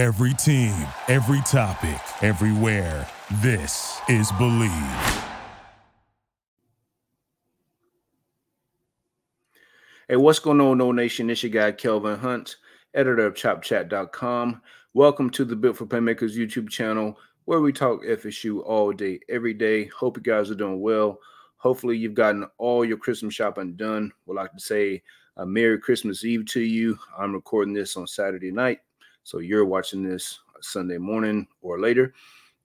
Every team, every topic, everywhere. This is Bleav. Hey, what's going on, Nole Nation? This your guy, Kelvin Hunt, editor of ChopChat.com. Welcome to the Built for Playmakers YouTube channel, where we talk FSU all day, every day. Hope you guys are doing well. Hopefully, you've gotten all your Christmas shopping done. Would like to say a Merry Christmas Eve to you. I'm recording this on Saturday night. So you're watching this Sunday morning or later.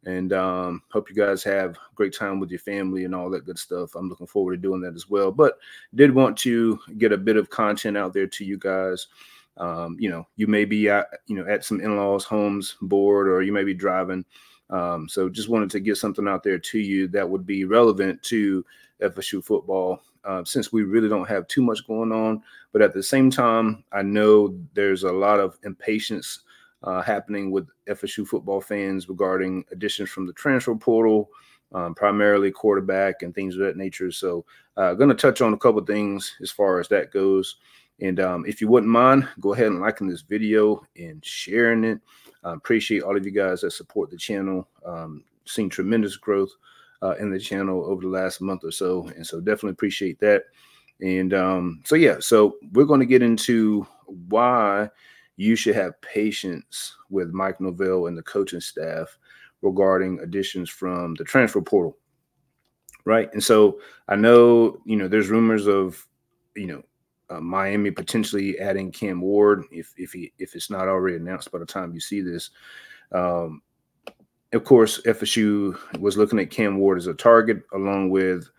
And um, hope you guys have a great time with your family and all that good stuff. I'm looking forward to doing that as well. But did want to get a bit of content out there to you guys. Um, you know, you may be at, you know, at some in-laws' homes bored, or you may be driving. Um, so just wanted to get something out there to you that would be relevant to FSU football, uh, since we really don't have too much going on. But at the same time, I know there's a lot of impatience uh, happening with FSU football fans regarding additions from the transfer portal, um, primarily quarterback and things of that nature. So, uh, going to touch on a couple things as far as that goes. And um, if you wouldn't mind, go ahead and liking this video and sharing it. I appreciate all of you guys that support the channel. Um, seen tremendous growth uh, in the channel over the last month or so, and so definitely appreciate that. And um, so yeah, so we're going to get into why you should have patience with Mike Norvell and the coaching staff regarding additions from the transfer portal. Right. And so I know, you know, there's rumors of, you know, uh, Miami potentially adding Cam Ward if if he if it's not already announced by the time you see this. Um, of course, FSU was looking at Cam Ward as a target along with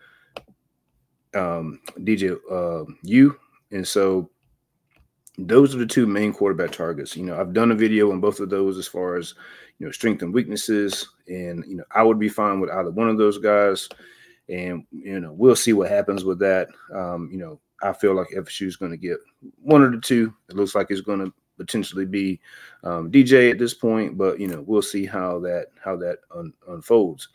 um, DJ uh, U, and so those are the two main quarterback targets. You know, I've done a video on both of those as far as you know strength and weaknesses, and you know I would be fine with either one of those guys, and you know we'll see what happens with that. Um, you know, I feel like FSU is going to get one of the two. It looks like it's going to potentially be um, DJ at this point, but you know we'll see how that how that un- unfolds.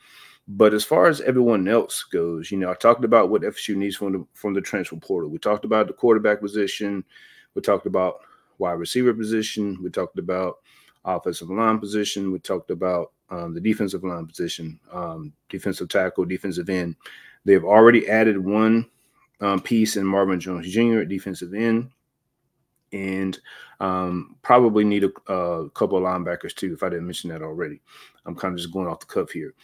But as far as everyone else goes, you know, I talked about what FSU needs from the from the transfer portal. We talked about the quarterback position. We talked about wide receiver position. We talked about offensive line position. We talked about um, the defensive line position, um, defensive tackle, defensive end. They've already added one um, piece in Marvin Jones Jr. at defensive end, and um, probably need a, a, couple of linebackers too. If I didn't mention that already, I'm kind of just going off the cuff here.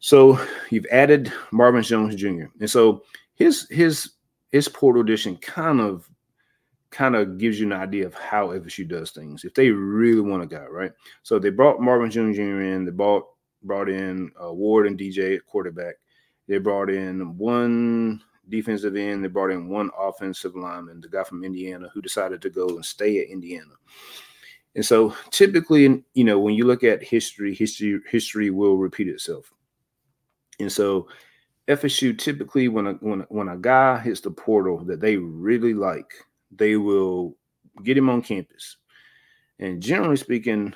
So you've added Marvin Jones Jr. and so his his his portal edition kind of kind of gives you an idea of how FSU does things. If they really want a guy, right? So they brought Marvin Jr. in. They brought brought in uh, Ward and DJ at quarterback. They brought in one defensive end. They brought in one offensive lineman, the guy from Indiana, who decided to go and stay at Indiana. And so, typically, you know, when you look at history, history history will repeat itself. And so, FSU typically, when a when when a guy hits the portal that they really like, they will get him on campus. And generally speaking,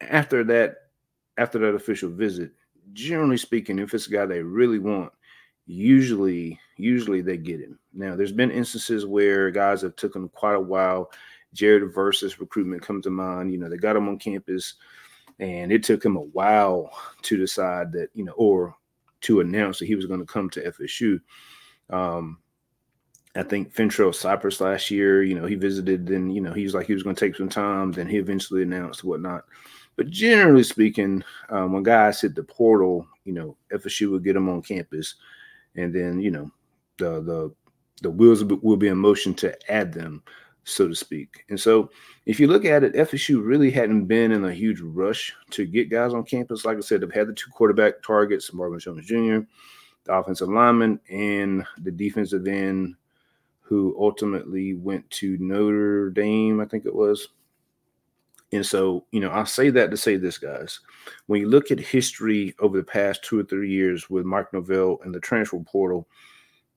after that, after that official visit, generally speaking, if it's a guy they really want, usually, usually they get him. Now, there's been instances where guys have took taken quite a while. Jared Verse's recruitment comes to mind. You know, they got him on campus, and it took him a while to decide that, you know, or to announce that he was going to come to FSU. Um, I think Fentrell Cypress last year, you know, he visited, then, you know, he was like he was going to take some time, then he eventually announced whatnot. But generally speaking, um, when guys hit the portal, you know, FSU would get them on campus, and then, you know, the the the wheels will be in motion to add them, so to speak. And so, if you look at it, FSU really hadn't been in a huge rush to get guys on campus. Like I said, they've had the two quarterback targets, Marvin Jones Jr., the offensive lineman, and the defensive end who ultimately went to Notre Dame, I think it was. And so, you know, I say that to say this, guys. When you look at history over the past two or three years with Mike Norvell and the transfer portal,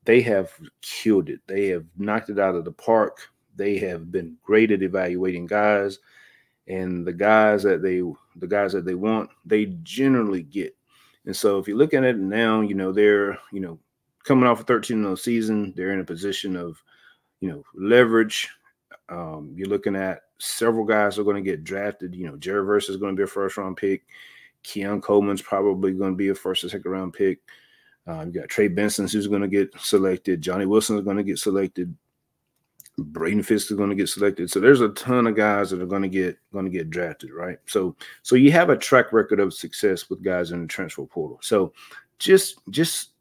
they have killed it. They have knocked it out of the park. They have been great at evaluating guys, and the guys that they the guys that they want, they generally get. And so, if you're looking at it now, you know they're you know coming off a 13 0 season, they're in a position of, you know, leverage Um, you're looking at several guys are going to get drafted. You know, Jared Verse is going to be a first round pick. Keon Coleman's probably going to be a first or second round pick. Uh, you got Trey Benson who's going to get selected. Johnny Wilson is going to get selected. Braden Fiske is going to get selected. So there's a ton of guys that are going to get going to get drafted, right? So so you have a track record of success with guys in the transfer portal. So just just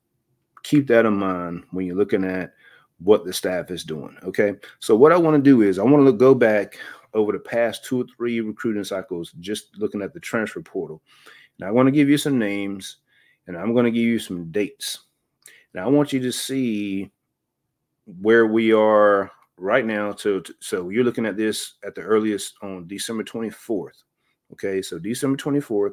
keep that in mind when you're looking at what the staff is doing. Okay. So what I want to do is I want to go back over the past two or three recruiting cycles, just looking at the transfer portal. Now I want to give you some names and I'm going to give you some dates. Now I want you to see where we are right now. So, so you're looking at this at the earliest on December 24th. Okay, so December 24th.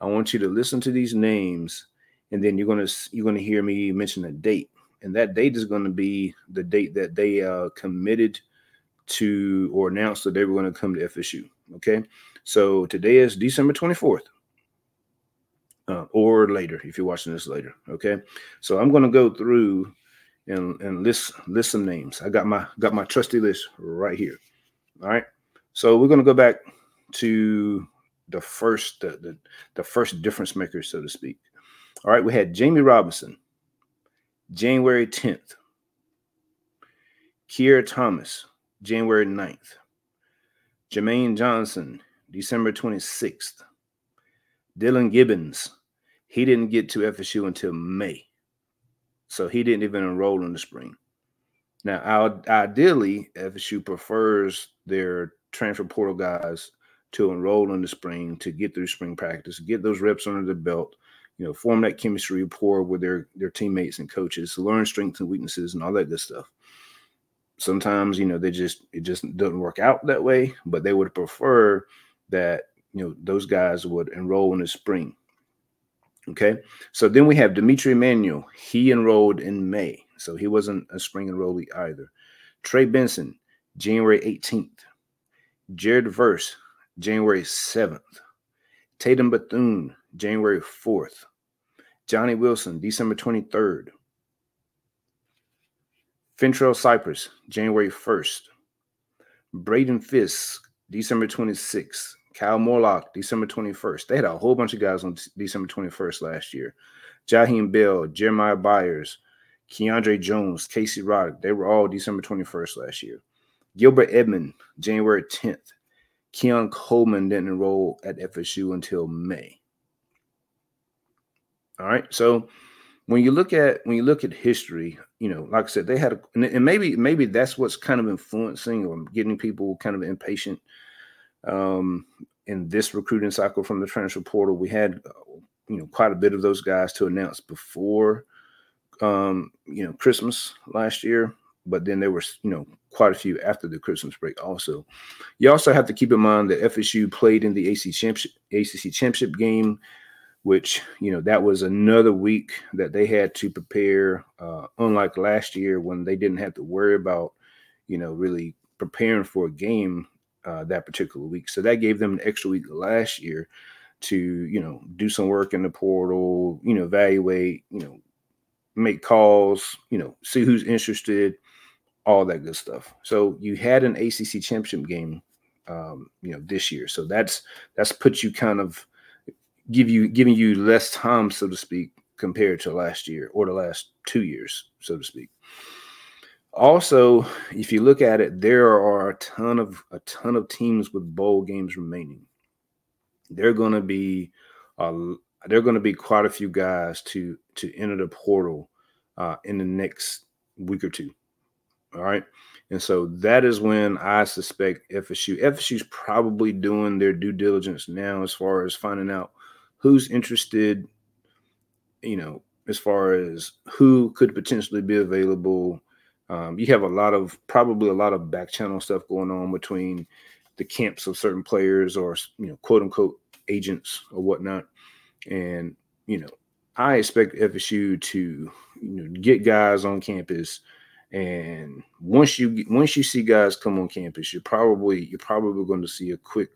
I want you to listen to these names, and then you're gonna you're gonna hear me mention a date, and that date is going to be the date that they uh, committed to or announced that they were going to come to FSU. Okay, so today is December 24th. Uh, or later if you're watching this later. Okay, so I'm going to go through and and list list some names. I got my got my trusty list right here. All right. So we're gonna go back to the first the, the, the first difference maker, so to speak. All right, we had Jammie Robinson, January 10th. Keir Thomas, January 9th. Jermaine Johnson, December 26th. Dillan Gibbons, he didn't get to FSU until May. So he didn't even enroll in the spring. Now, ideally, FSU prefers their transfer portal guys to enroll in the spring to get through spring practice, get those reps under the belt, you know, form that chemistry rapport with their their teammates and coaches, learn strengths and weaknesses and all that good stuff. Sometimes, you know, they just it just doesn't work out that way, but they would prefer that you know those guys would enroll in the spring Okay. So then we have D'Mitri Emmanuel. He enrolled in May. So he wasn't a spring enrollee either. Trey Benson, January 18th. Jared Verse, January 7th. Tatum Bethune, January 4th. Johnny Wilson, December 23rd. Fentrell Cypress, January 1st. Braden Fiske, December 26th. Kyle Morlock, December 21st. They had a whole bunch of guys on December 21st last year. Jaheim Bell, Jeremiah Byers, Keandre Jones, Casey Roddick. They were all December 21st last year. Gilbert Edmond, January 10th. Keon Coleman didn't enroll at FSU until May. All right. So when you look at when you look at history, you know, like I said, they had a, and maybe maybe that's what's kind of influencing or getting people kind of impatient um, in this recruiting cycle from the transfer portal. We had, you know, quite a bit of those guys to announce before, um, you know, Christmas last year. But then there were, you know, quite a few after the Christmas break. Also, you also have to keep in mind that FSU played in the AC championship, ACC championship game, which you know that was another week that they had to prepare. Uh, unlike last year when they didn't have to worry about, you know, really preparing for a game uh, that particular week. So that gave them an extra week last year to, you know, do some work in the portal, you know, evaluate, you know, make calls, you know, see who's interested, all that good stuff. So you had an ACC championship game, um, you know, this year. So that's that's put you kind of give you giving you less time, so to speak, compared to last year or the last two years, so to speak also, if you look at it, there are a ton of a ton of teams with bowl games remaining. They're going to be uh, they're going to be quite a few guys to to enter the portal uh, in the next week or two. All right. And so that is when I suspect FSU. FSU's probably doing their due diligence now as far as finding out who's interested, you know, as far as who could potentially be available, um, you have a lot of probably a lot of back channel stuff going on between the camps of certain players or you know quote unquote agents or whatnot. And you know i expect fsu to you know get guys on campus. And once you once you see guys come on campus you're probably you're probably going to see a quick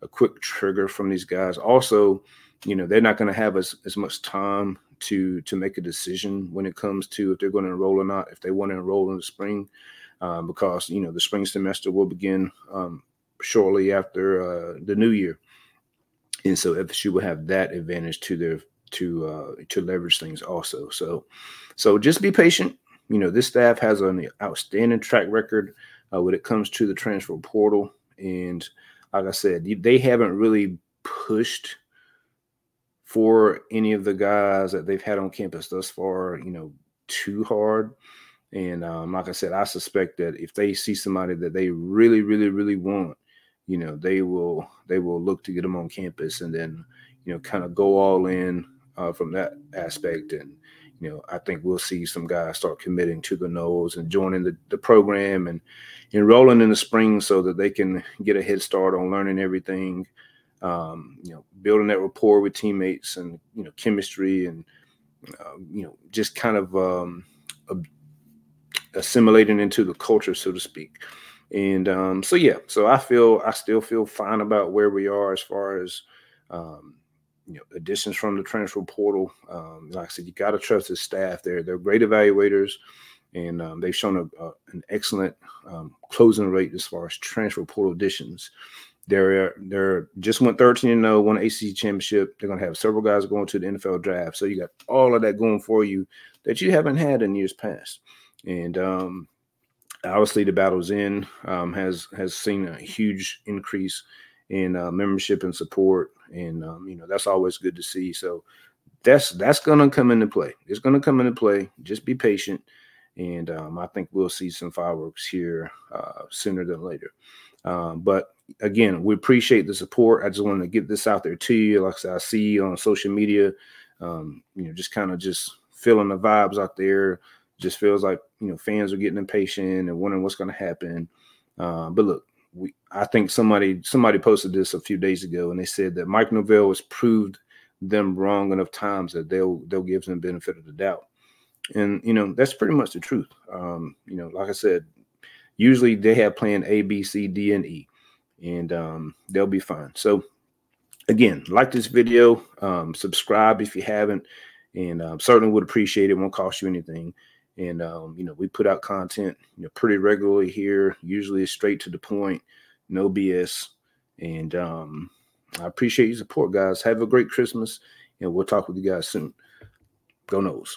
a quick trigger from these guys. Also you know they're not going to have as, as much time to to make a decision when it comes to if they're going to enroll or not if they want to enroll in the spring uh, because you know the spring semester will begin um, shortly after uh, the new year, and so FSU will have that advantage to their to uh, to leverage things also. So, so just be patient. You know, this staff has an outstanding track record uh, when it comes to the transfer portal, and like I said, they haven't really pushed for any of the guys that they've had on campus thus far. You know, too hard. And um, like I said, I suspect that if they see somebody that they really, really, really want, you know, they will they will look to get them on campus and then, you know, kind of go all in uh, from that aspect. And you know, I think we'll see some guys start committing to the Noles and joining the, the program and enrolling in the spring so that they can get a head start on learning everything. Um, you know, building that rapport with teammates and you know chemistry and uh, you know just kind of um, assimilating into the culture, so to speak. And um, so yeah, so I feel I still feel fine about where we are as far as um, you know additions from the transfer portal. Um, like I said, you got to trust the staff. They're they're great evaluators, and um, they've shown a, a, an excellent um, closing rate as far as transfer portal additions. They're they're just went 13 and 0, won ACC championship. They're gonna have several guys going to the NFL draft. So you got all of that going for you that you haven't had in years past. And um, obviously, the Battle's End um, has has seen a huge increase in uh, membership and support, and um, you know that's always good to see. So that's that's gonna come into play. It's gonna come into play. Just be patient, and um, I think we'll see some fireworks here uh, sooner than later. Um, but again, we appreciate the support. I just wanted to get this out there to you. Like I said, I see on social media, um, you know, just kind of just feeling the vibes out there just feels like you know fans are getting impatient and wondering what's going to happen. Uh, but look, we I think somebody somebody posted this a few days ago and they said that Mike Norvell has proved them wrong enough times that they'll they'll give them benefit of the doubt. And you know that's pretty much the truth. Um, you know, like I said, usually they have plan A, B, C, D, and E, and um, they'll be fine. So again, like this video, um, subscribe if you haven't, and um, certainly would appreciate it. Won't cost you anything. And um, you know, we put out content, you know, pretty regularly here. Usually straight to the point, no BS. And um, I appreciate your support, guys. Have a great Christmas, and we'll talk with you guys soon. Go Noles.